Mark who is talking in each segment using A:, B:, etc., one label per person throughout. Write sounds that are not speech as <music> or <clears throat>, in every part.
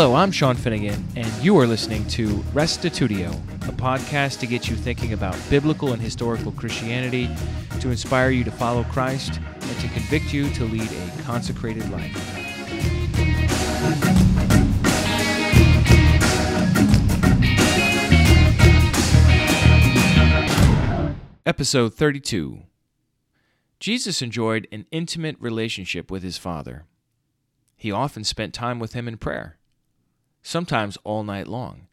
A: Hello, I'm Sean Finnegan, and you are listening to Restitutio, a podcast to get you thinking about biblical and historical Christianity, to inspire you to follow Christ, and to convict you to lead a consecrated life. Episode 32 Jesus enjoyed an intimate relationship with his Father. He often spent time with him in prayer, sometimes all night long.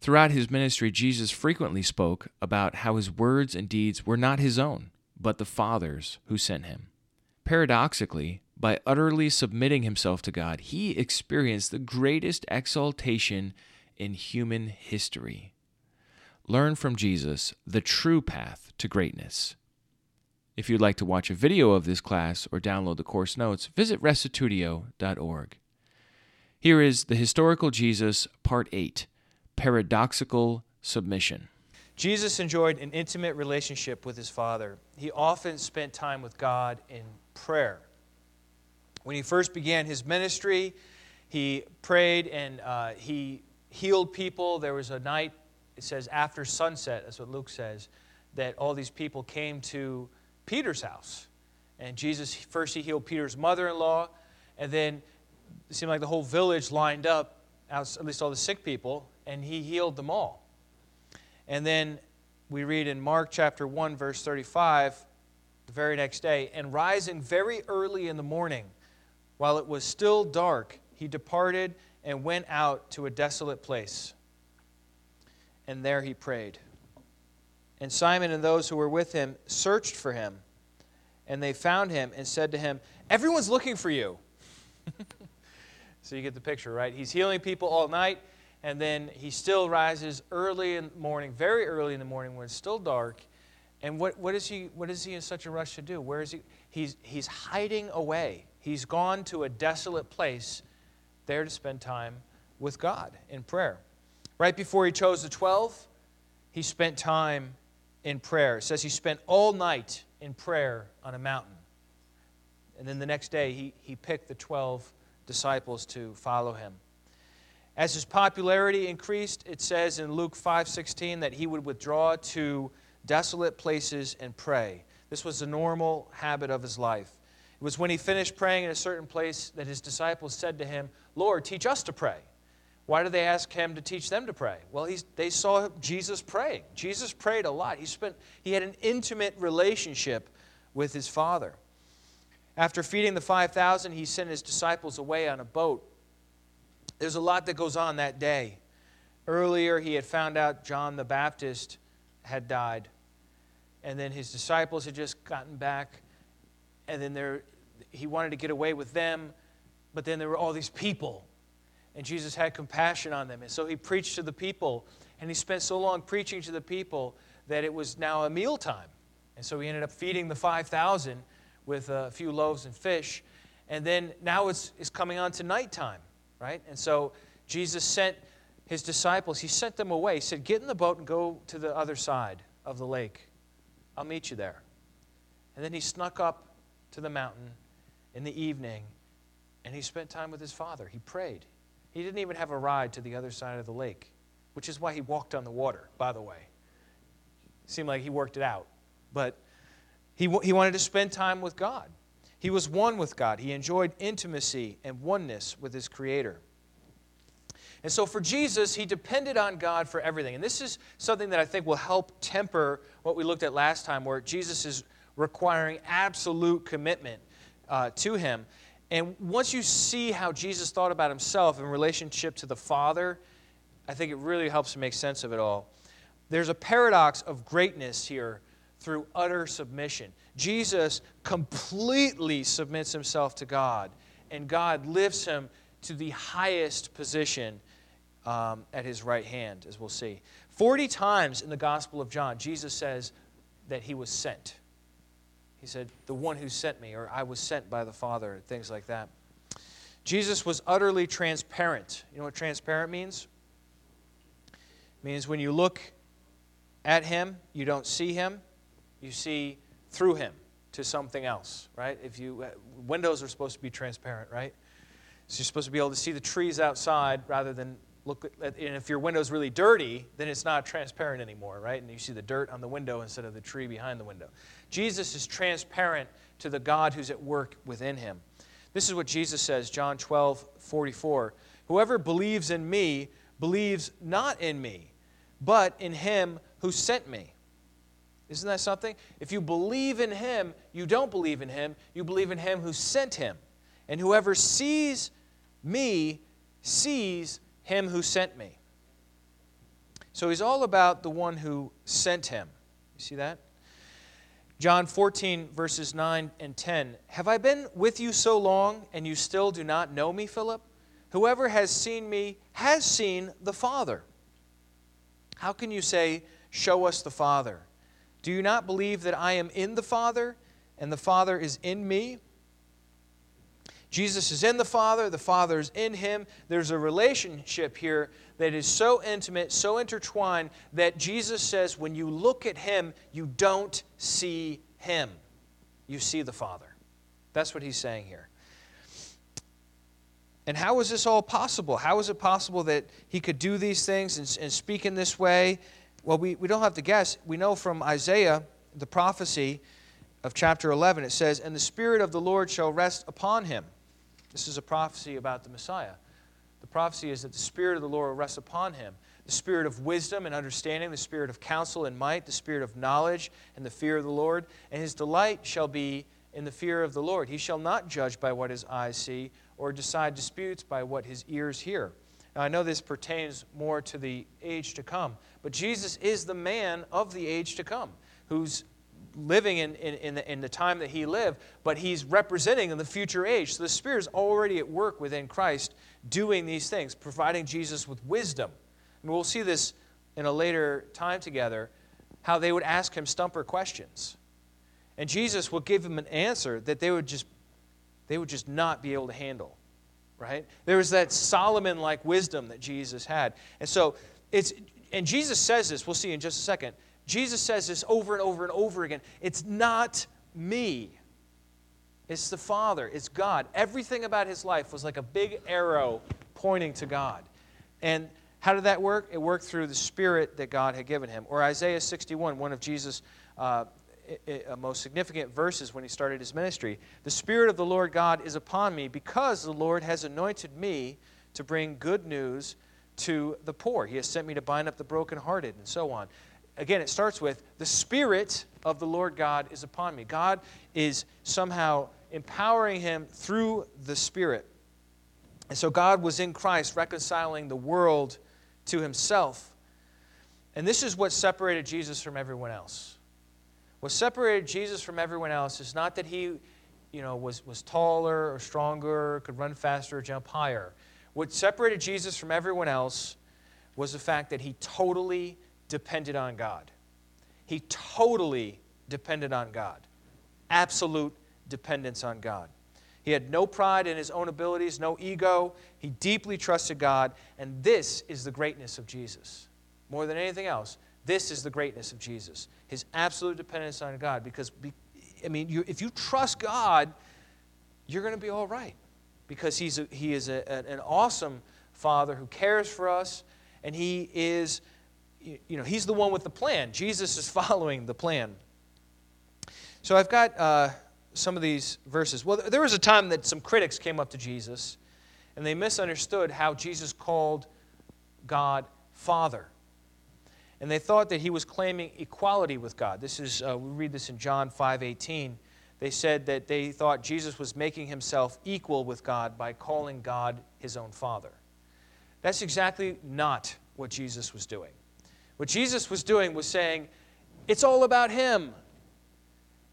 A: Throughout his ministry, Jesus frequently spoke about how his words and deeds were not his own, but the Father's who sent him. Paradoxically, by utterly submitting himself to God, he experienced the greatest exaltation in human history. Learn from Jesus the true path to greatness. If you'd like to watch a video of this class or download the course notes, visit restitutio.org. Here is The Historical Jesus, Part 8 Paradoxical Submission. Jesus enjoyed an intimate relationship with his Father. He often spent time with God in prayer. When he first began his ministry, he prayed and uh, he healed people. There was a night it says after sunset, that's what Luke says, that all these people came to Peter's house. And Jesus, first he healed Peter's mother in law, and then it seemed like the whole village lined up, at least all the sick people, and he healed them all. And then we read in Mark chapter 1, verse 35, the very next day, and rising very early in the morning, while it was still dark, he departed and went out to a desolate place and there he prayed. And Simon and those who were with him searched for him, and they found him and said to him, Everyone's looking for you. <laughs> so you get the picture, right? He's healing people all night, and then he still rises early in the morning, very early in the morning when it's still dark. And what, what, is he, what is he in such a rush to do? Where is he? He's, he's hiding away. He's gone to a desolate place there to spend time with God in prayer. Right before he chose the 12, he spent time in prayer. It says he spent all night in prayer on a mountain. And then the next day, he, he picked the 12 disciples to follow him. As his popularity increased, it says in Luke 5:16 that he would withdraw to desolate places and pray. This was the normal habit of his life. It was when he finished praying in a certain place that his disciples said to him, "Lord, teach us to pray." Why did they ask him to teach them to pray? Well, they saw Jesus praying. Jesus prayed a lot. He, spent, he had an intimate relationship with his Father. After feeding the 5,000, he sent his disciples away on a boat. There's a lot that goes on that day. Earlier, he had found out John the Baptist had died. And then his disciples had just gotten back. And then there, he wanted to get away with them. But then there were all these people and Jesus had compassion on them. And so he preached to the people, and he spent so long preaching to the people that it was now a mealtime. And so he ended up feeding the 5,000 with a few loaves and fish. And then now it's, it's coming on to nighttime, right? And so Jesus sent his disciples, he sent them away. He said, Get in the boat and go to the other side of the lake. I'll meet you there. And then he snuck up to the mountain in the evening and he spent time with his father. He prayed. He didn't even have a ride to the other side of the lake, which is why he walked on the water, by the way. Seemed like he worked it out. But he, he wanted to spend time with God. He was one with God. He enjoyed intimacy and oneness with his Creator. And so for Jesus, he depended on God for everything. And this is something that I think will help temper what we looked at last time, where Jesus is requiring absolute commitment uh, to him. And once you see how Jesus thought about himself in relationship to the Father, I think it really helps to make sense of it all. There's a paradox of greatness here through utter submission. Jesus completely submits himself to God, and God lifts him to the highest position um, at his right hand, as we'll see. 40 times in the Gospel of John, Jesus says that he was sent. He said, The one who sent me, or I was sent by the Father, things like that. Jesus was utterly transparent. You know what transparent means? It means when you look at him, you don't see him, you see through him to something else, right? If you uh, windows are supposed to be transparent, right? So you're supposed to be able to see the trees outside rather than look at, and if your window's really dirty, then it's not transparent anymore, right? And you see the dirt on the window instead of the tree behind the window. Jesus is transparent to the God who's at work within him. This is what Jesus says, John 12, 44. Whoever believes in me believes not in me, but in him who sent me. Isn't that something? If you believe in him, you don't believe in him, you believe in him who sent him. And whoever sees me sees him who sent me. So he's all about the one who sent him. You see that? John 14, verses 9 and 10. Have I been with you so long, and you still do not know me, Philip? Whoever has seen me has seen the Father. How can you say, Show us the Father? Do you not believe that I am in the Father, and the Father is in me? Jesus is in the Father, the Father is in him. There's a relationship here that is so intimate, so intertwined, that Jesus says when you look at him, you don't see him. You see the Father. That's what he's saying here. And how is this all possible? How is it possible that he could do these things and, and speak in this way? Well, we, we don't have to guess. We know from Isaiah, the prophecy of chapter 11, it says, And the Spirit of the Lord shall rest upon him this is a prophecy about the Messiah. The prophecy is that the Spirit of the Lord will rest upon him the spirit of wisdom and understanding, the spirit of counsel and might, the spirit of knowledge and the fear of the Lord. And his delight shall be in the fear of the Lord. He shall not judge by what his eyes see or decide disputes by what his ears hear. Now, I know this pertains more to the age to come, but Jesus is the man of the age to come who's living in, in, in, the, in the time that he lived, but he's representing in the future age. So the Spirit is already at work within Christ doing these things, providing Jesus with wisdom. And we'll see this in a later time together, how they would ask him stumper questions. And Jesus would give them an answer that they would just they would just not be able to handle. Right? There was that Solomon like wisdom that Jesus had. And so it's and Jesus says this, we'll see in just a second. Jesus says this over and over and over again. It's not me. It's the Father. It's God. Everything about his life was like a big arrow pointing to God. And how did that work? It worked through the Spirit that God had given him. Or Isaiah 61, one of Jesus' uh, most significant verses when he started his ministry. The Spirit of the Lord God is upon me because the Lord has anointed me to bring good news to the poor. He has sent me to bind up the brokenhearted and so on again, it starts with the Spirit of the Lord God is upon me. God is somehow empowering him through the Spirit. And so God was in Christ reconciling the world to himself. And this is what separated Jesus from everyone else. What separated Jesus from everyone else is not that he you know, was, was taller or stronger, could run faster, or jump higher. What separated Jesus from everyone else was the fact that he totally depended on God. He totally depended on God. Absolute dependence on God. He had no pride in his own abilities, no ego. He deeply trusted God, and this is the greatness of Jesus. More than anything else, this is the greatness of Jesus. His absolute dependence on God. Because, I mean, you, if you trust God, you're going to be all right. Because he's a, he is a, an awesome Father who cares for us, and he is you know, he's the one with the plan. Jesus is <laughs> following the plan. So I've got uh, some of these verses. Well, there was a time that some critics came up to Jesus and they misunderstood how Jesus called God Father. And they thought that he was claiming equality with God. This is, uh, we read this in John 5 18. They said that they thought Jesus was making himself equal with God by calling God his own Father. That's exactly not what Jesus was doing. What Jesus was doing was saying, it's all about him.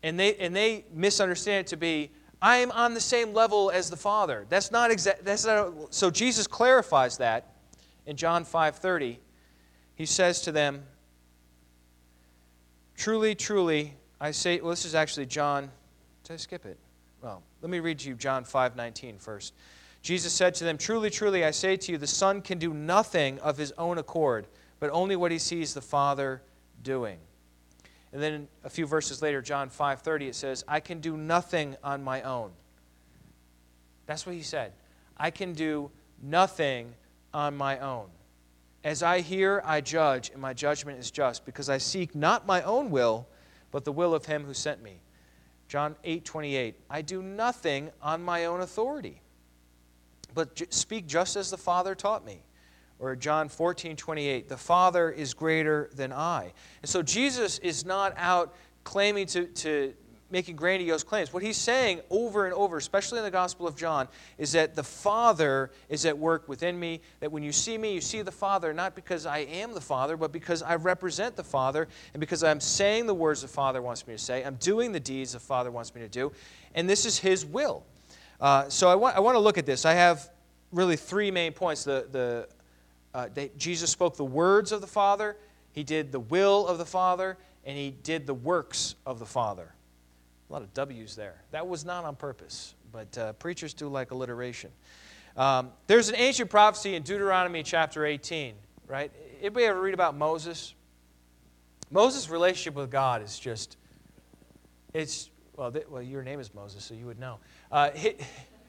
A: And they, and they misunderstand it to be, I am on the same level as the Father. That's not exact. That's not. So Jesus clarifies that in John 5:30. He says to them, "Truly, truly, I say." Well, this is actually John. Did I skip it? Well, let me read to you John 5:19 first. Jesus said to them, "Truly, truly, I say to you, the Son can do nothing of his own accord." but only what he sees the Father doing. And then a few verses later, John 5:30, it says, "I can do nothing on my own." That's what he said.
B: I can do nothing on my own. As I hear, I judge, and my judgment is just, because I seek not my own will, but the will of him who sent me. John 8 28. I do nothing on my own authority, but speak just as the Father taught me. Or John 14 28. The Father is greater than I. And so Jesus is not out claiming to, to making grandiose claims. What he's saying over and over, especially in the Gospel of John, is that the Father is at work within me, that when you see me, you see the Father, not because I am the Father, but because I represent the Father, and because I'm saying the words the Father wants me to say. I'm doing the deeds the Father wants me to do, and this is his will. Uh, so I want, I want to look at this. I have really three main points. The, the, uh, Jesus spoke the words of the Father, he did the will of the Father, and he did the works of the Father. A lot of W's there. That was not on purpose, but uh, preachers do like alliteration. Um, there's an ancient prophecy in Deuteronomy chapter 18, right? Anybody ever read about Moses? Moses' relationship with God is just, it's, well, th- well your name is Moses, so you would know. Uh, it,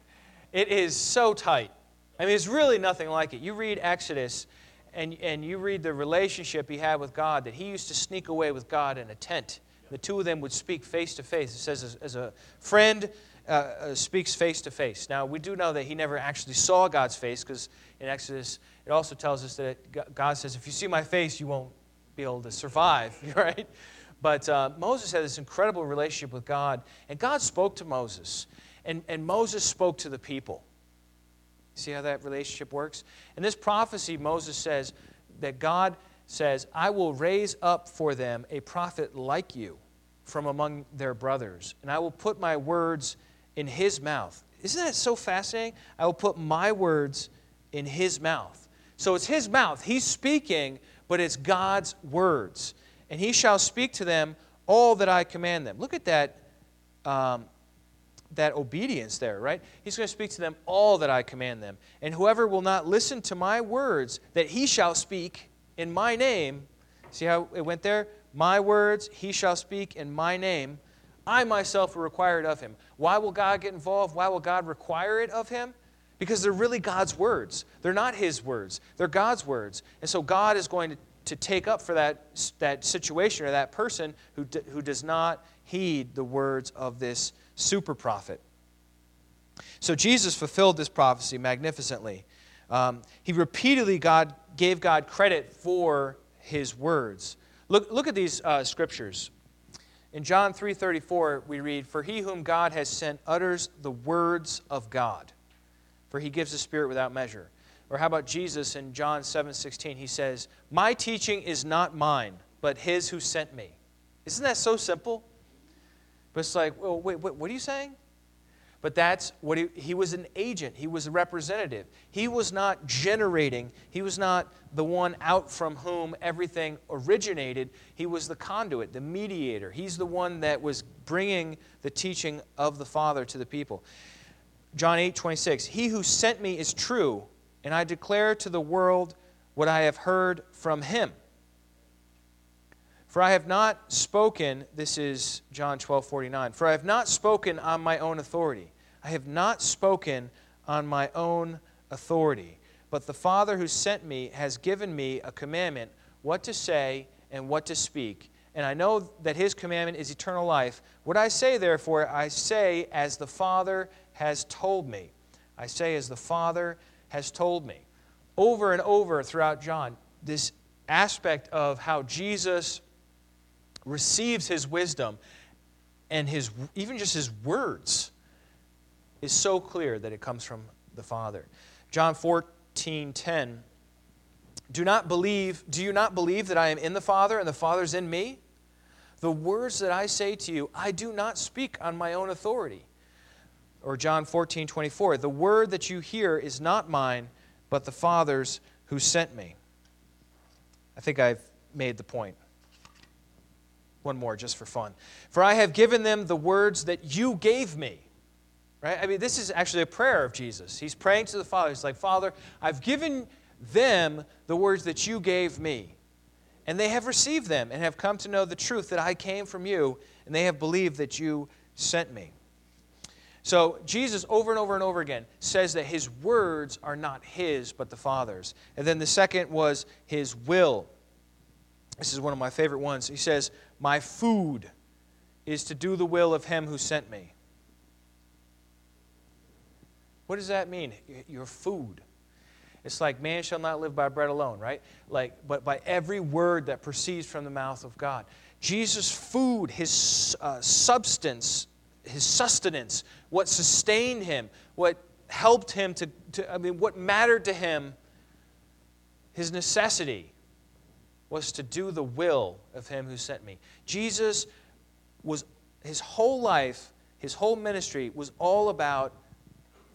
B: <laughs> it is so tight. I mean, it's really nothing like it. You read Exodus, and, and you read the relationship he had with God, that he used to sneak away with God in a tent the two of them would speak face to face. It says, as, as a friend uh, uh, speaks face to face. Now, we do know that he never actually saw God's face because in Exodus, it also tells us that God says, if you see my face, you won't be able to survive, <laughs> right? But uh, Moses had this incredible relationship with God, and God spoke to Moses, and, and Moses spoke to the people. See how that relationship works? In this prophecy, Moses says that God says, I will raise up for them a prophet like you from among their brothers, and I will put my words in his mouth. Isn't that so fascinating? I will put my words in his mouth. So it's his mouth. He's speaking, but it's God's words. And he shall speak to them all that I command them. Look at that, um, that obedience there, right? He's going to speak to them all that I command them. And whoever will not listen to my words that he shall speak, in my name. See how it went there? My words he shall speak in my name. I myself will require it of him. Why will God get involved? Why will God require it of him? Because they're really God's words. They're not his words, they're God's words. And so God is going to, to take up for that, that situation or that person who, d- who does not heed the words of this super prophet. So Jesus fulfilled this prophecy magnificently. Um, he repeatedly God gave God credit for his words. Look, look at these uh, scriptures. In John 3:34 we read, "For he whom God has sent utters the words of God, for he gives the spirit without measure." Or how about Jesus in John 7:16? He says, "My teaching is not mine, but his who sent me." Isn't that so simple? But it's like, well, wait, wait what are you saying? But that's what he, he was an agent, he was a representative. He was not generating, he was not the one out from whom everything originated. He was the conduit, the mediator. He's the one that was bringing the teaching of the Father to the people. John 8 26, He who sent me is true, and I declare to the world what I have heard from him. For I have not spoken, this is John 12 49, for I have not spoken on my own authority. I have not spoken on my own authority, but the Father who sent me has given me a commandment what to say and what to speak. And I know that his commandment is eternal life. What I say, therefore, I say as the Father has told me. I say as the Father has told me. Over and over throughout John, this aspect of how Jesus receives his wisdom and his even just his words is so clear that it comes from the Father. John 14, 10. Do not believe, do you not believe that I am in the Father and the Father's in me? The words that I say to you, I do not speak on my own authority. Or John 14, 24. The word that you hear is not mine, but the Father's who sent me. I think I've made the point. One more just for fun. For I have given them the words that you gave me Right? I mean, this is actually a prayer of Jesus. He's praying to the Father. He's like, Father, I've given them the words that you gave me. And they have received them and have come to know the truth that I came from you, and they have believed that you sent me. So Jesus, over and over and over again, says that his words are not his, but the Father's. And then the second was his will. This is one of my favorite ones. He says, My food is to do the will of him who sent me. What does that mean? Your food. It's like man shall not live by bread alone, right? Like, but by every word that proceeds from the mouth of God. Jesus' food, his uh, substance, his sustenance, what sustained him, what helped him to, to, I mean, what mattered to him, his necessity was to do the will of him who sent me. Jesus was, his whole life, his whole ministry was all about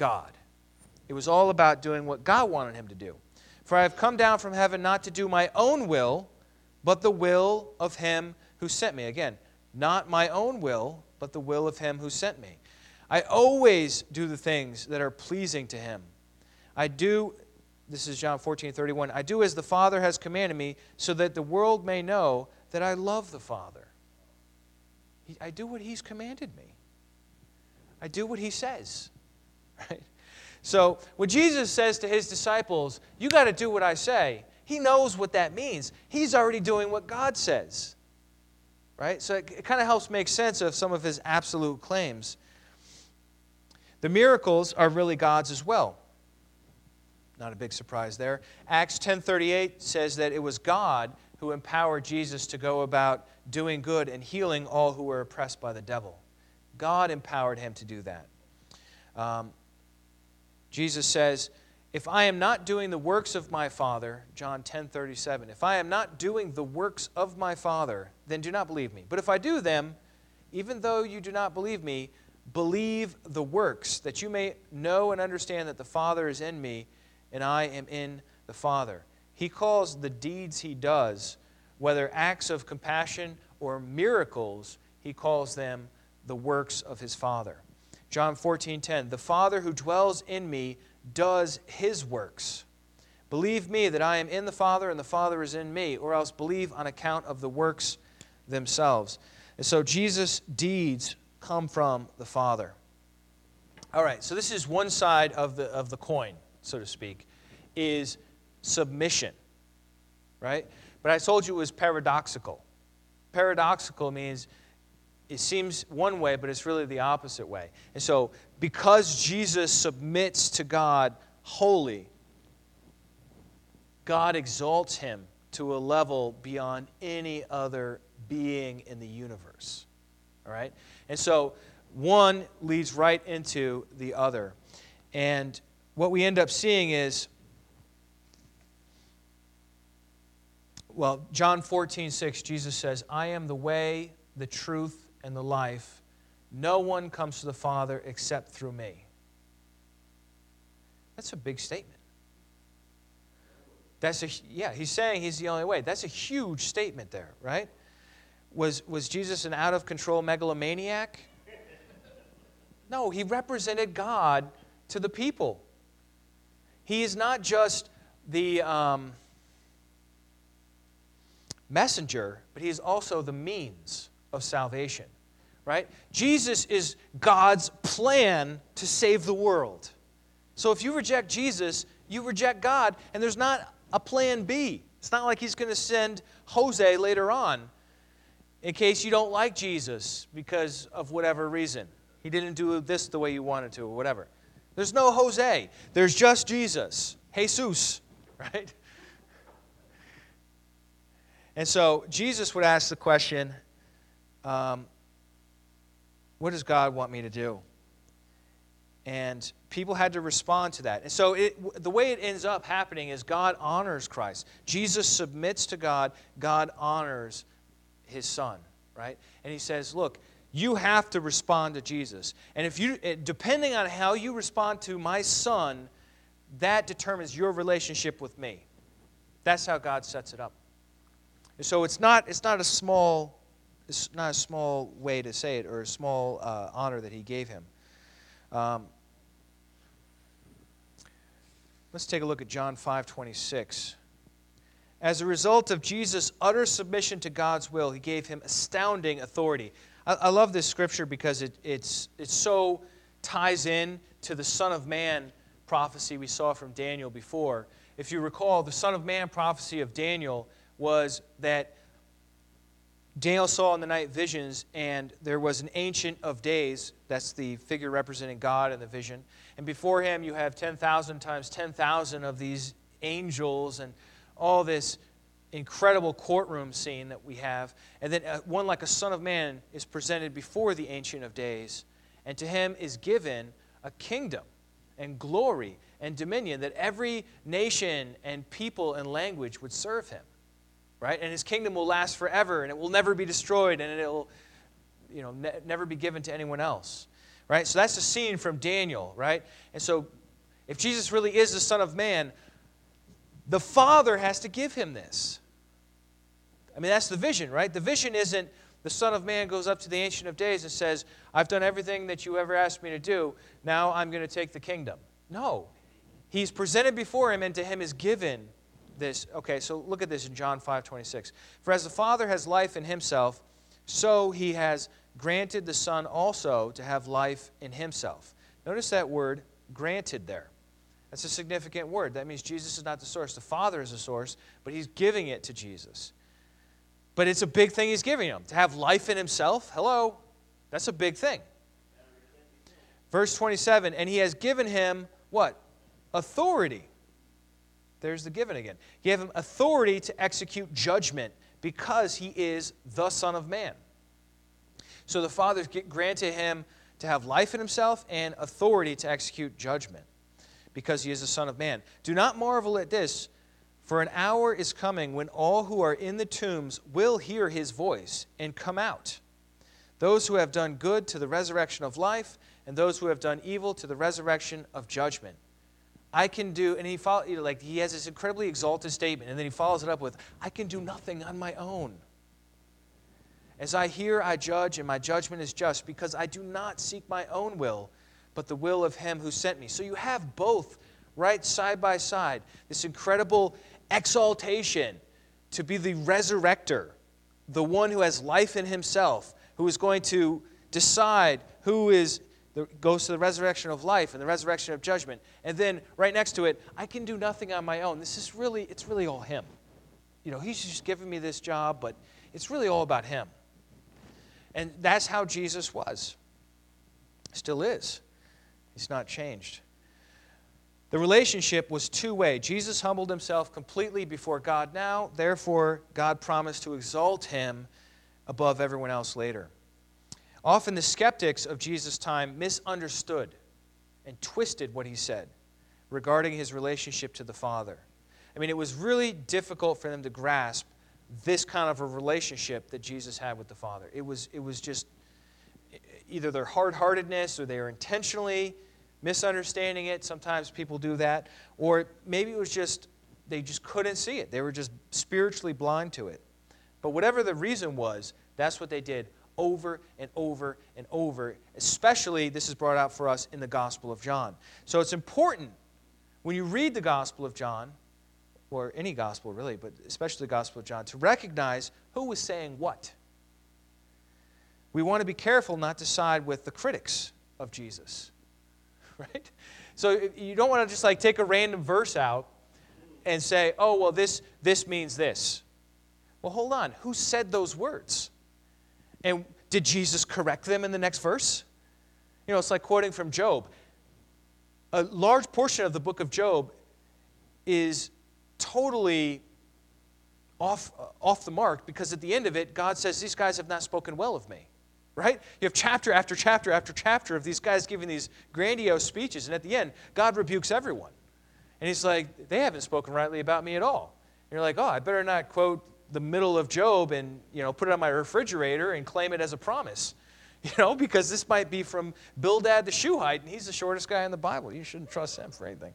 B: God. It was all about doing what God wanted him to do. For I have come down from heaven not to do my own will, but the will of him who sent me. Again, not my own will, but the will of him who sent me. I always do the things that are pleasing to him. I do, this is John 14, 31, I do as the Father has commanded me, so that the world may know that I love the Father. I do what he's commanded me. I do what he says. <laughs> Right? So when Jesus says to his disciples, You got to do what I say, he knows what that means. He's already doing what God says. Right? So it, it kind of helps make sense of some of his absolute claims. The miracles are really God's as well. Not a big surprise there. Acts 10:38 says that it was God who empowered Jesus to go about doing good and healing all who were oppressed by the devil. God empowered him to do that. Um, Jesus says, If I am not doing the works of my Father, John 10 37, if I am not doing the works of my Father, then do not believe me. But if I do them, even though you do not believe me, believe the works, that you may know and understand that the Father is in me and I am in the Father. He calls the deeds he does, whether acts of compassion or miracles, he calls them the works of his Father. John 14:10 The Father who dwells in me does his works. Believe me that I am in the Father and the Father is in me, or else believe on account of the works themselves. And so Jesus' deeds come from the Father. All right, so this is one side of the, of the coin, so to speak, is submission, right? But I told you it was paradoxical. Paradoxical means it seems one way, but it's really the opposite way. And so, because Jesus submits to God wholly, God exalts him to a level beyond any other being in the universe. All right? And so, one leads right into the other. And what we end up seeing is, well, John 14, 6, Jesus says, I am the way, the truth, and the life. No one comes to the Father except through me. That's a big statement. That's a yeah, he's saying he's the only way. That's a huge statement there, right? Was was Jesus an out of control megalomaniac? No, he represented God to the people. He is not just the um, messenger, but he is also the means of salvation, right? Jesus is God's plan to save the world. So if you reject Jesus, you reject God, and there's not a plan B. It's not like he's going to send Jose later on in case you don't like Jesus because of whatever reason. He didn't do this the way you wanted to, or whatever. There's no Jose. There's just Jesus. Jesus, <laughs> right? And so Jesus would ask the question um, what does God want me to do? And people had to respond to that. And so it, the way it ends up happening is God honors Christ. Jesus submits to God, God honors his son, right? And he says, Look, you have to respond to Jesus. And if you, depending on how you respond to my son, that determines your relationship with me. That's how God sets it up. And so it's not, it's not a small it's not a small way to say it or a small uh, honor that he gave him. Um, let's take a look at John 5 26. As a result of Jesus' utter submission to God's will, he gave him astounding authority. I, I love this scripture because it, it's, it's so ties in to the Son of Man prophecy we saw from Daniel before. If you recall, the Son of Man prophecy of Daniel was that Daniel saw in the night visions, and there was an Ancient of Days. That's the figure representing God in the vision. And before him, you have 10,000 times 10,000 of these angels and all this incredible courtroom scene that we have. And then uh, one like a Son of Man is presented before the Ancient of Days. And to him is given a kingdom and glory and dominion that every nation and people and language would serve him right? And his kingdom will last forever and it will never be destroyed and it'll you know, ne- never be given to anyone else, right? So that's the scene from Daniel, right? And so if Jesus really is the Son of Man, the Father has to give him this. I mean, that's the vision, right? The vision isn't the Son of Man goes up to the Ancient of Days and says, I've done everything that you ever asked me to do. Now I'm going to take the kingdom. No. He's presented before him, and to him is given this. Okay, so look at this in John 5 26. For as the Father has life in himself, so he has granted the Son also to have life in himself. Notice that word, granted, there. That's a significant word. That means Jesus is not the source. The Father is the source, but he's giving it to Jesus. But it's a big thing he's giving him. To have life in himself, hello, that's a big thing. Verse 27 And he has given him what? Authority there's the given again. He gave him authority to execute judgment because he is the Son of Man. So the Father granted him to have life in himself and authority to execute judgment because he is the Son of Man. Do not marvel at this, for an hour is coming when all who are in the tombs will hear his voice and come out. Those who have done good to the resurrection of life, and those who have done evil to the resurrection of judgment. I can do, and he follow, you know, like he has this incredibly exalted statement, and then he follows it up with, I can do nothing on my own. As I hear, I judge, and my judgment is just, because I do not seek my own will, but the will of him who sent me. So you have both right side by side this incredible exaltation to be the resurrector, the one who has life in himself, who is going to decide who is the, goes to the resurrection of life and the resurrection of judgment. And then right next to it, I can do nothing on my own. This is really, it's really all Him. You know, He's just given me this job, but it's really all about Him. And that's how Jesus was. Still is. He's not changed. The relationship was two way. Jesus humbled himself completely before God now, therefore, God promised to exalt him above everyone else later. Often the skeptics of Jesus' time misunderstood and twisted what he said regarding his relationship to the Father. I mean, it was really difficult for them to grasp this kind of a relationship that Jesus had with the Father. It was, it was just either their hard heartedness or they were intentionally misunderstanding it. Sometimes people do that. Or maybe it was just they just couldn't see it, they were just spiritually blind to it. But whatever the reason was, that's what they did over and over and over. Especially, this is brought out for us in the Gospel of John. So it's important when you read the Gospel of John, or any Gospel really, but especially the Gospel of John, to recognize who was saying what. We want to be careful not to side with the critics of Jesus, <laughs> right? So you don't want to just like take a random verse out and say, oh, well, this, this means this. Well, hold on. Who said those words? And did Jesus correct them in the next verse? You know, it's like quoting from Job. A large portion of the book of Job is totally off, off the mark because at the end of it, God says, These guys have not spoken well of me. Right? You have chapter after chapter after chapter of these guys giving these grandiose speeches, and at the end, God rebukes everyone. And he's like, They haven't spoken rightly about me at all. And you're like, Oh, I better not quote the middle of Job and you know put it on my refrigerator and claim it as a promise. <laughs> You know, because this might be from Bildad the Shuhite, and he's the shortest guy in the Bible. You shouldn't trust him for anything.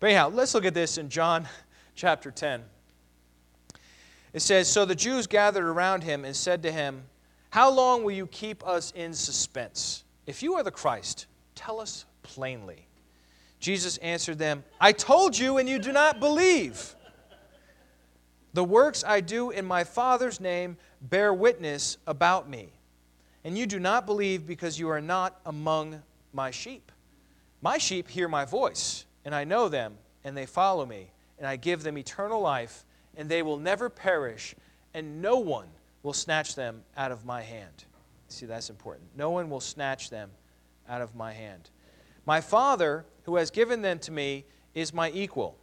B: But anyhow, let's look at this in John <laughs> chapter 10. It says, So the Jews gathered around him and said to him, How long will you keep us in suspense? If you are the Christ, tell us plainly. Jesus answered them, I told you, and you do not believe. The works I do in my Father's name bear witness about me. And you do not believe because you are not among my sheep. My sheep hear my voice, and I know them, and they follow me, and I give them eternal life, and they will never perish, and no one will snatch them out of my hand. See, that's important. No one will snatch them out of my hand. My Father, who has given them to me, is my equal.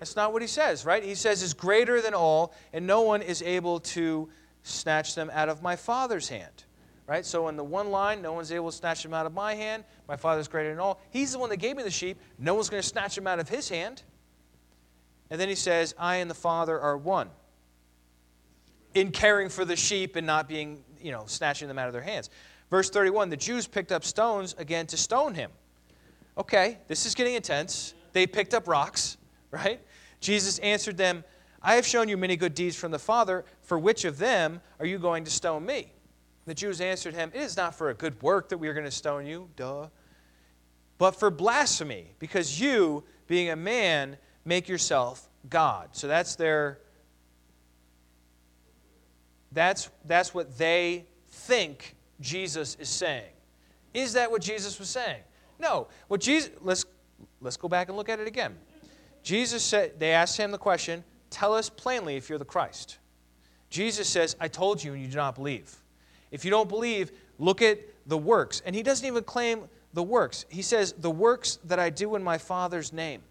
B: That's not what he says, right? He says is greater than all, and no one is able to snatch them out of my Father's hand. Right? So in the one line, no one's able to snatch them out of my hand. My Father's greater than all. He's the one that gave me the sheep. No one's going to snatch them out of his hand. And then he says, I and the Father are one. In caring for the sheep and not being, you know, snatching them out of their hands. Verse 31 the Jews picked up stones again to stone him. Okay, this is getting intense. They picked up rocks, <laughs> right? Jesus answered them, I have shown you many good deeds from the Father. For which of them are you going to stone me? The Jews answered him, It is not for a good work that we are going to stone you, duh, but for blasphemy, because you, being a man, make yourself God. So that's their that's that's what they think Jesus is saying. Is that what Jesus was saying? No. What Jesus let's let's go back and look at it again. Jesus said they asked him the question, "Tell us plainly if you're the Christ." Jesus says, "I told you and you do not believe." If you don't believe, look at the works. And he doesn't even claim the works. He says, The works that I do in my Father's name.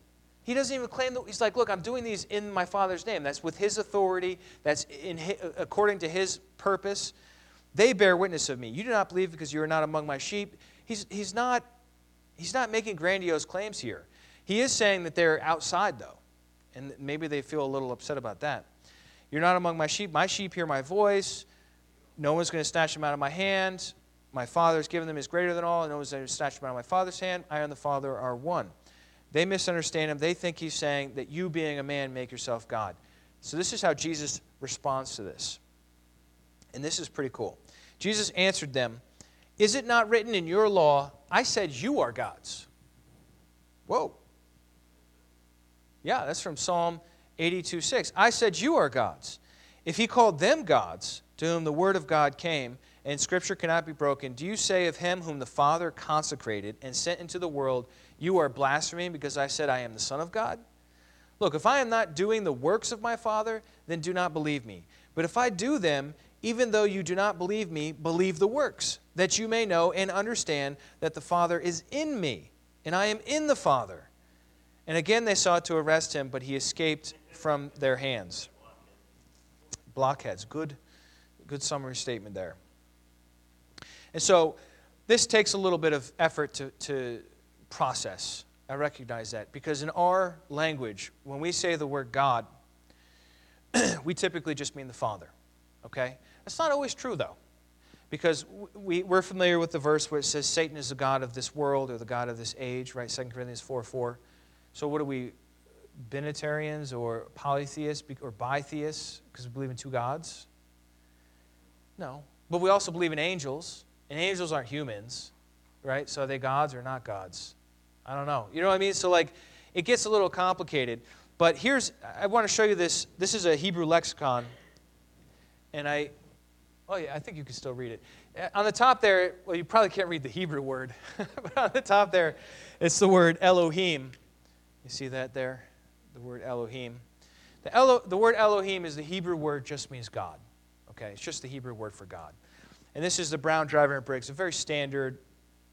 B: He doesn't even claim that. He's like, Look, I'm doing these in my Father's name. That's with his authority, that's in his, uh, according to his purpose. They bear witness of me. You do not believe because you are not among my sheep. He's, he's, not, he's not making grandiose claims here. He is saying that they're outside, though. And maybe they feel a little upset about that. You're not among my sheep. My sheep hear my voice. No one's going to snatch them out of my hand. My Father's given them is greater than all, and no one's going to snatch them out of my Father's hand. I and the Father are one. They misunderstand him. They think he's saying that you, being a man, make yourself God. So, this is how Jesus responds to this. And this is pretty cool. Jesus answered them, Is it not written in your law, I said you are gods? Whoa. Yeah, that's from Psalm 82 6. I said you are gods. If he called them gods, to whom the word of God came, and scripture cannot be broken, do you say of him whom the Father consecrated and sent into the world, You are blaspheming because I said I am the Son of God? Look, if I am not doing the works of my Father, then do not believe me. But if I do them, even though you do not believe me, believe the works, that you may know and understand that the Father is in me, and I am in the Father. And again they sought to arrest him, but he escaped from their hands. Blockheads. Good Good summary statement there. And so this takes a little bit of effort to, to process. I recognize that because in our language, when we say the word God, <clears throat> we typically just mean the Father. Okay? That's not always true, though. Because we, we're familiar with the verse where it says Satan is the God of this world or the God of this age, right? 2 Corinthians 4 4. So, what are we, Binitarians or polytheists or bitheists because we believe in two gods? No. But we also believe in angels, and angels aren't humans, right? So are they gods or not gods? I don't know. You know what I mean? So, like, it gets a little complicated. But here's, I want to show you this. This is a Hebrew lexicon. And I, oh, yeah, I think you can still read it. Uh, on the top there, well, you probably can't read the Hebrew word, <laughs> but on the top there, it's the word Elohim. You see that there? The word Elohim. The, Elo, the word Elohim is the Hebrew word, just means God. Okay, it's just the Hebrew word for God. And this is the Brown Driver and Briggs, a very standard,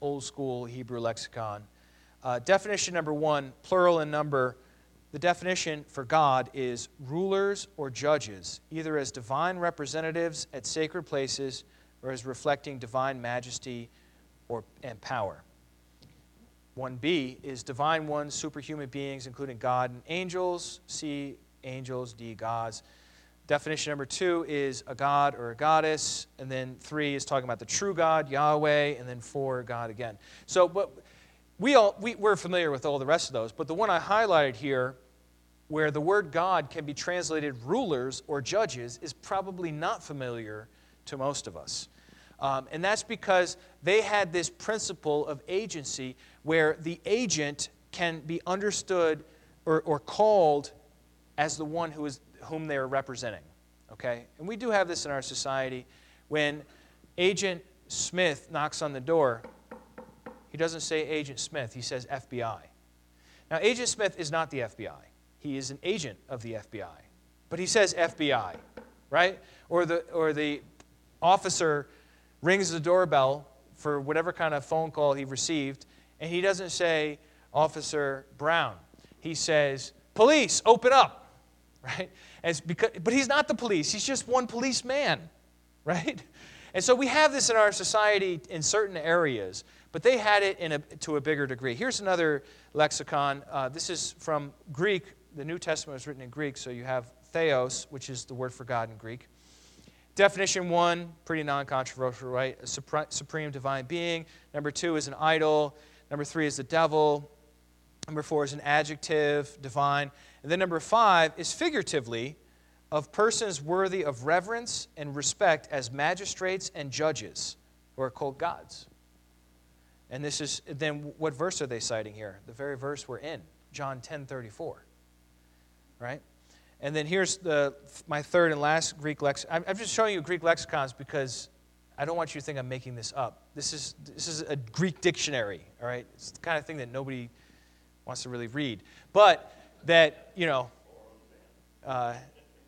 B: old school Hebrew lexicon. Uh, definition number one, plural in number. The definition for God is rulers or judges, either as divine representatives at sacred places or as reflecting divine majesty or, and power. 1b is divine ones, superhuman beings, including God and angels. C, angels. D, gods. Definition number two is a god or a goddess. And then three is talking about the true God, Yahweh. And then four, God again. So but we all, we, we're familiar with all the rest of those. But the one I highlighted here, where the word God can be translated rulers or judges, is probably not familiar to most of us. Um, and that's because they had this principle of agency where the agent can be understood or, or called as the one who is whom they are representing. Okay? And we do have this in our society. When Agent Smith knocks on the door, He doesn't say Agent Smith, he says FBI. Now, Agent Smith is not the FBI, he is an agent of the FBI. But he says FBI, right? Or the, or the officer rings the doorbell for whatever kind of phone call he received, and he doesn't say Officer Brown. He says, Police, open up, <laughs> right? As because, but he's not the police, he's just one policeman, <laughs> right? And so we have this in our society in certain areas, but they had it in a, to a bigger degree. Here's another lexicon. Uh, this is from Greek. The New Testament was written in Greek, so you have theos, which is the word for God in Greek. Definition one, pretty non controversial, right? A supreme divine being. Number two is an idol. Number three is the devil. Number four is an adjective, divine. And then number five is figuratively of persons worthy of reverence and respect as magistrates and judges who are called gods. And this is then what verse are they citing here? The very verse we're in, John 10 34. Right? And then here's the, my third and last Greek lexicon. I'm just showing you Greek lexicons because I don't want you to think I'm making this up. This is, this is a Greek dictionary, all right? It's the kind of thing that nobody wants to really read. But that, you know, uh,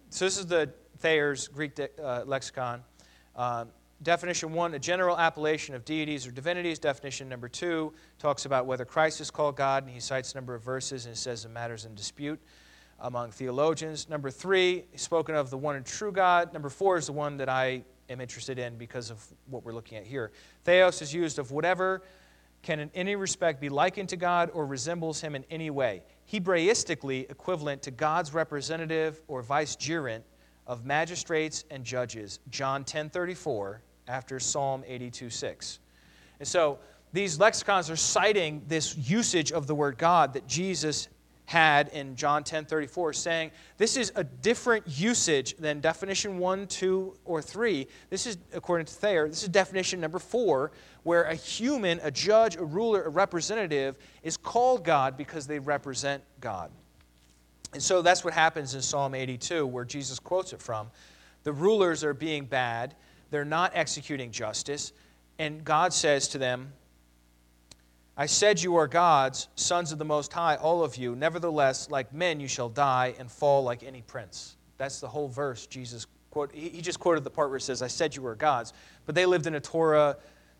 B: so this is the Thayer's Greek uh, lexicon. Uh, definition one, a general appellation of deities or divinities. Definition number two talks about whether Christ is called God, and he cites a number of verses and says the matters in dispute among theologians. Number three, spoken of the one and true God. Number four is the one that I am interested in because of what we're looking at here. Theos is used of whatever can in any respect be likened to God or resembles him in any way. Hebraistically equivalent to God's representative or vicegerent of magistrates and judges. John 10:34 after Psalm 82:6. And so these lexicons are citing this usage of the word God that Jesus had in John 10:34 saying this is a different usage than definition 1, 2 or 3. This is according to Thayer, this is definition number 4 where a human, a judge, a ruler, a representative is called God because they represent God. And so that's what happens in Psalm 82 where Jesus quotes it from. The rulers are being bad, they're not executing justice, and God says to them, I said you are gods, sons of the Most High, all of you. Nevertheless, like men, you shall die and fall like any prince. That's the whole verse Jesus quote. He just quoted the part where it says, I said you were gods. But they lived in a Torah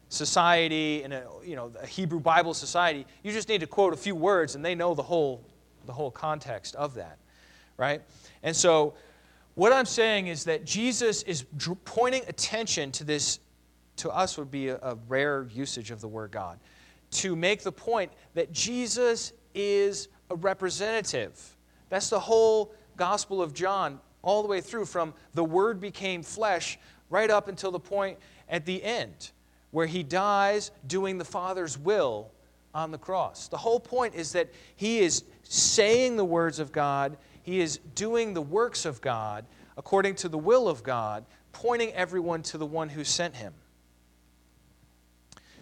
B: society, in a, you know, a Hebrew Bible society. You just need to quote a few words and they know the whole, the whole context of that, right? And so what I'm saying is that Jesus is pointing attention to this, to us would be a, a rare usage of the word God to make the point that Jesus is a representative. That's the whole Gospel of John, all the way through from the Word became flesh right up until the point at the end where he dies doing the Father's will on the cross. The whole point is that he is saying the words of God, he is doing the works of God according to the will of God, pointing everyone to the one who sent him.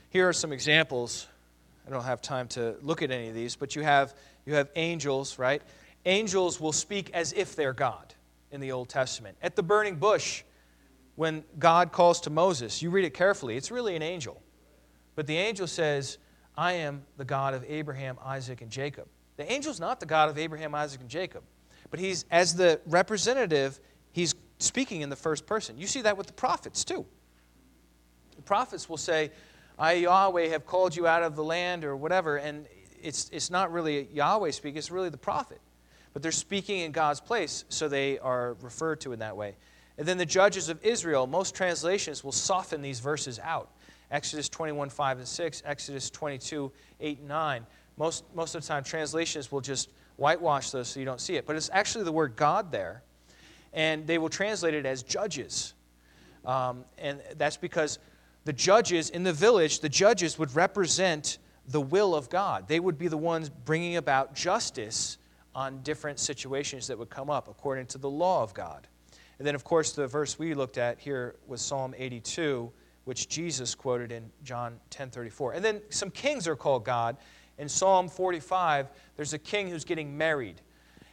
B: Here are some examples I don't have time to look at any of these, but you have, you have angels, right? Angels will speak as if they're God in the Old Testament. At the burning bush, when God calls to Moses, you read it carefully, it's really an angel. But the angel says, I am the God of Abraham, Isaac, and Jacob. The angel's not the God of Abraham, Isaac, and Jacob. But he's, as the representative, he's speaking in the first person. You see that with the prophets, too. The prophets will say, I, Yahweh, have called you out of the land or whatever. And it's, it's not really Yahweh speaking, it's really the prophet. But they're speaking in God's place, so they are referred to in that way. And then the judges of Israel, most translations will soften these verses out. Exodus 21, 5 and 6, Exodus 22, 8 and 9. Most, most of the time, translations will just whitewash those so you don't see it. But it's actually the word God there. And they will translate it as judges. Um, and that's because the judges in the village, the judges would represent the will of God. They would be the ones bringing about justice on different situations that would come up according to the law of God. And then, of course, the verse we looked at here was Psalm 82, which Jesus quoted in John 10:34. And then some kings are called God. In Psalm 45, there's a king who's getting married,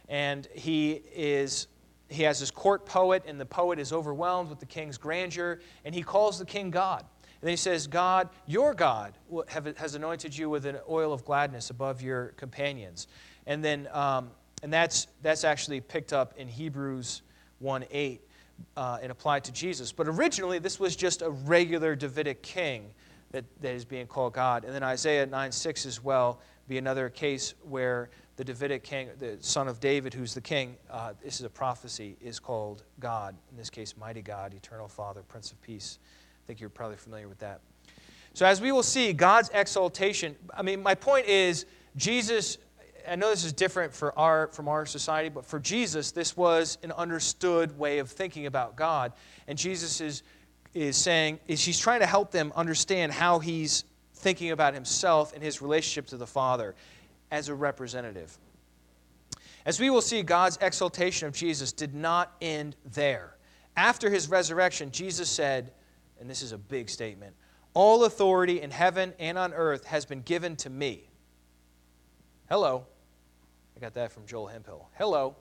B: and he is he has his court poet, and the poet is overwhelmed with the king's grandeur, and he calls the king God. Then he says, God, your God, has anointed you with an oil of gladness above your companions. And then, um, and that's, that's actually picked up in Hebrews 1 8 uh, and applied to Jesus. But originally, this was just a regular Davidic king that, that is being called God. And then Isaiah 9 6 as well be another case where the Davidic king, the son of David, who's the king, uh, this is a prophecy, is called God. In this case, Mighty God, Eternal Father, Prince of Peace. I think you're probably familiar with that. So, as we will see, God's exaltation, I mean, my point is, Jesus, I know this is different for our, from our society, but for Jesus, this was an understood way of thinking about God. And Jesus is, is saying, is he's trying to help them understand how he's thinking about himself and his relationship to the Father as a representative. As we will see, God's exaltation of Jesus did not end there. After his resurrection, Jesus said, and this is a big statement all authority in heaven and on earth has been given to me. Hello. I got that from Joel Hemphill. Hello.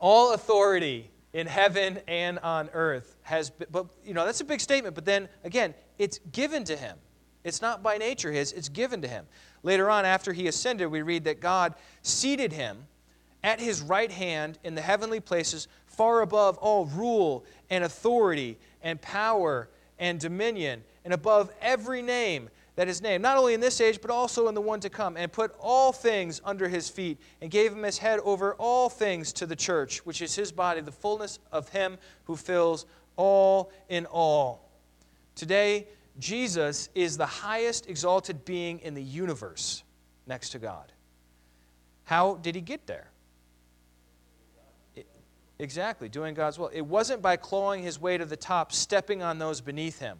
B: All authority in heaven and on earth has been, but you know, that's a big statement, but then again, it's given to him. It's not by nature his, it's given to him. Later on, after he ascended, we read that God seated him at his right hand in the heavenly places, far above all rule and authority and power and dominion, and above every name that is named, not only in this age, but also in the one to come, and put all things under his feet, and gave him his head over all things to the church, which is his body, the fullness of him who fills all in all. Today, Jesus is the highest exalted being in the universe next to God. How did he get there? Exactly, doing God's will. It wasn't by clawing his way to the top, stepping on those beneath him.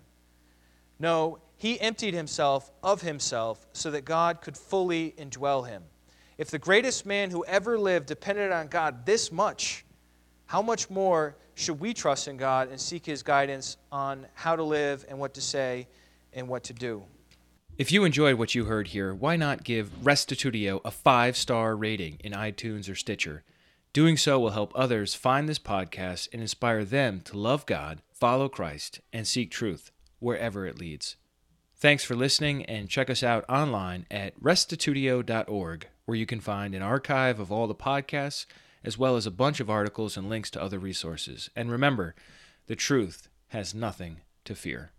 B: No, he emptied himself of himself so that God could fully indwell him. If the greatest man who ever lived depended on God this much, how much more should we trust in God and seek His guidance on how to live and what to say and what to do?
A: If you enjoyed what you heard here, why not give Restitutio a five star rating in iTunes or Stitcher? Doing so will help others find this podcast and inspire them to love God, follow Christ, and seek truth wherever it leads. Thanks for listening, and check us out online at restitutio.org, where you can find an archive of all the podcasts as well as a bunch of articles and links to other resources. And remember, the truth has nothing to fear.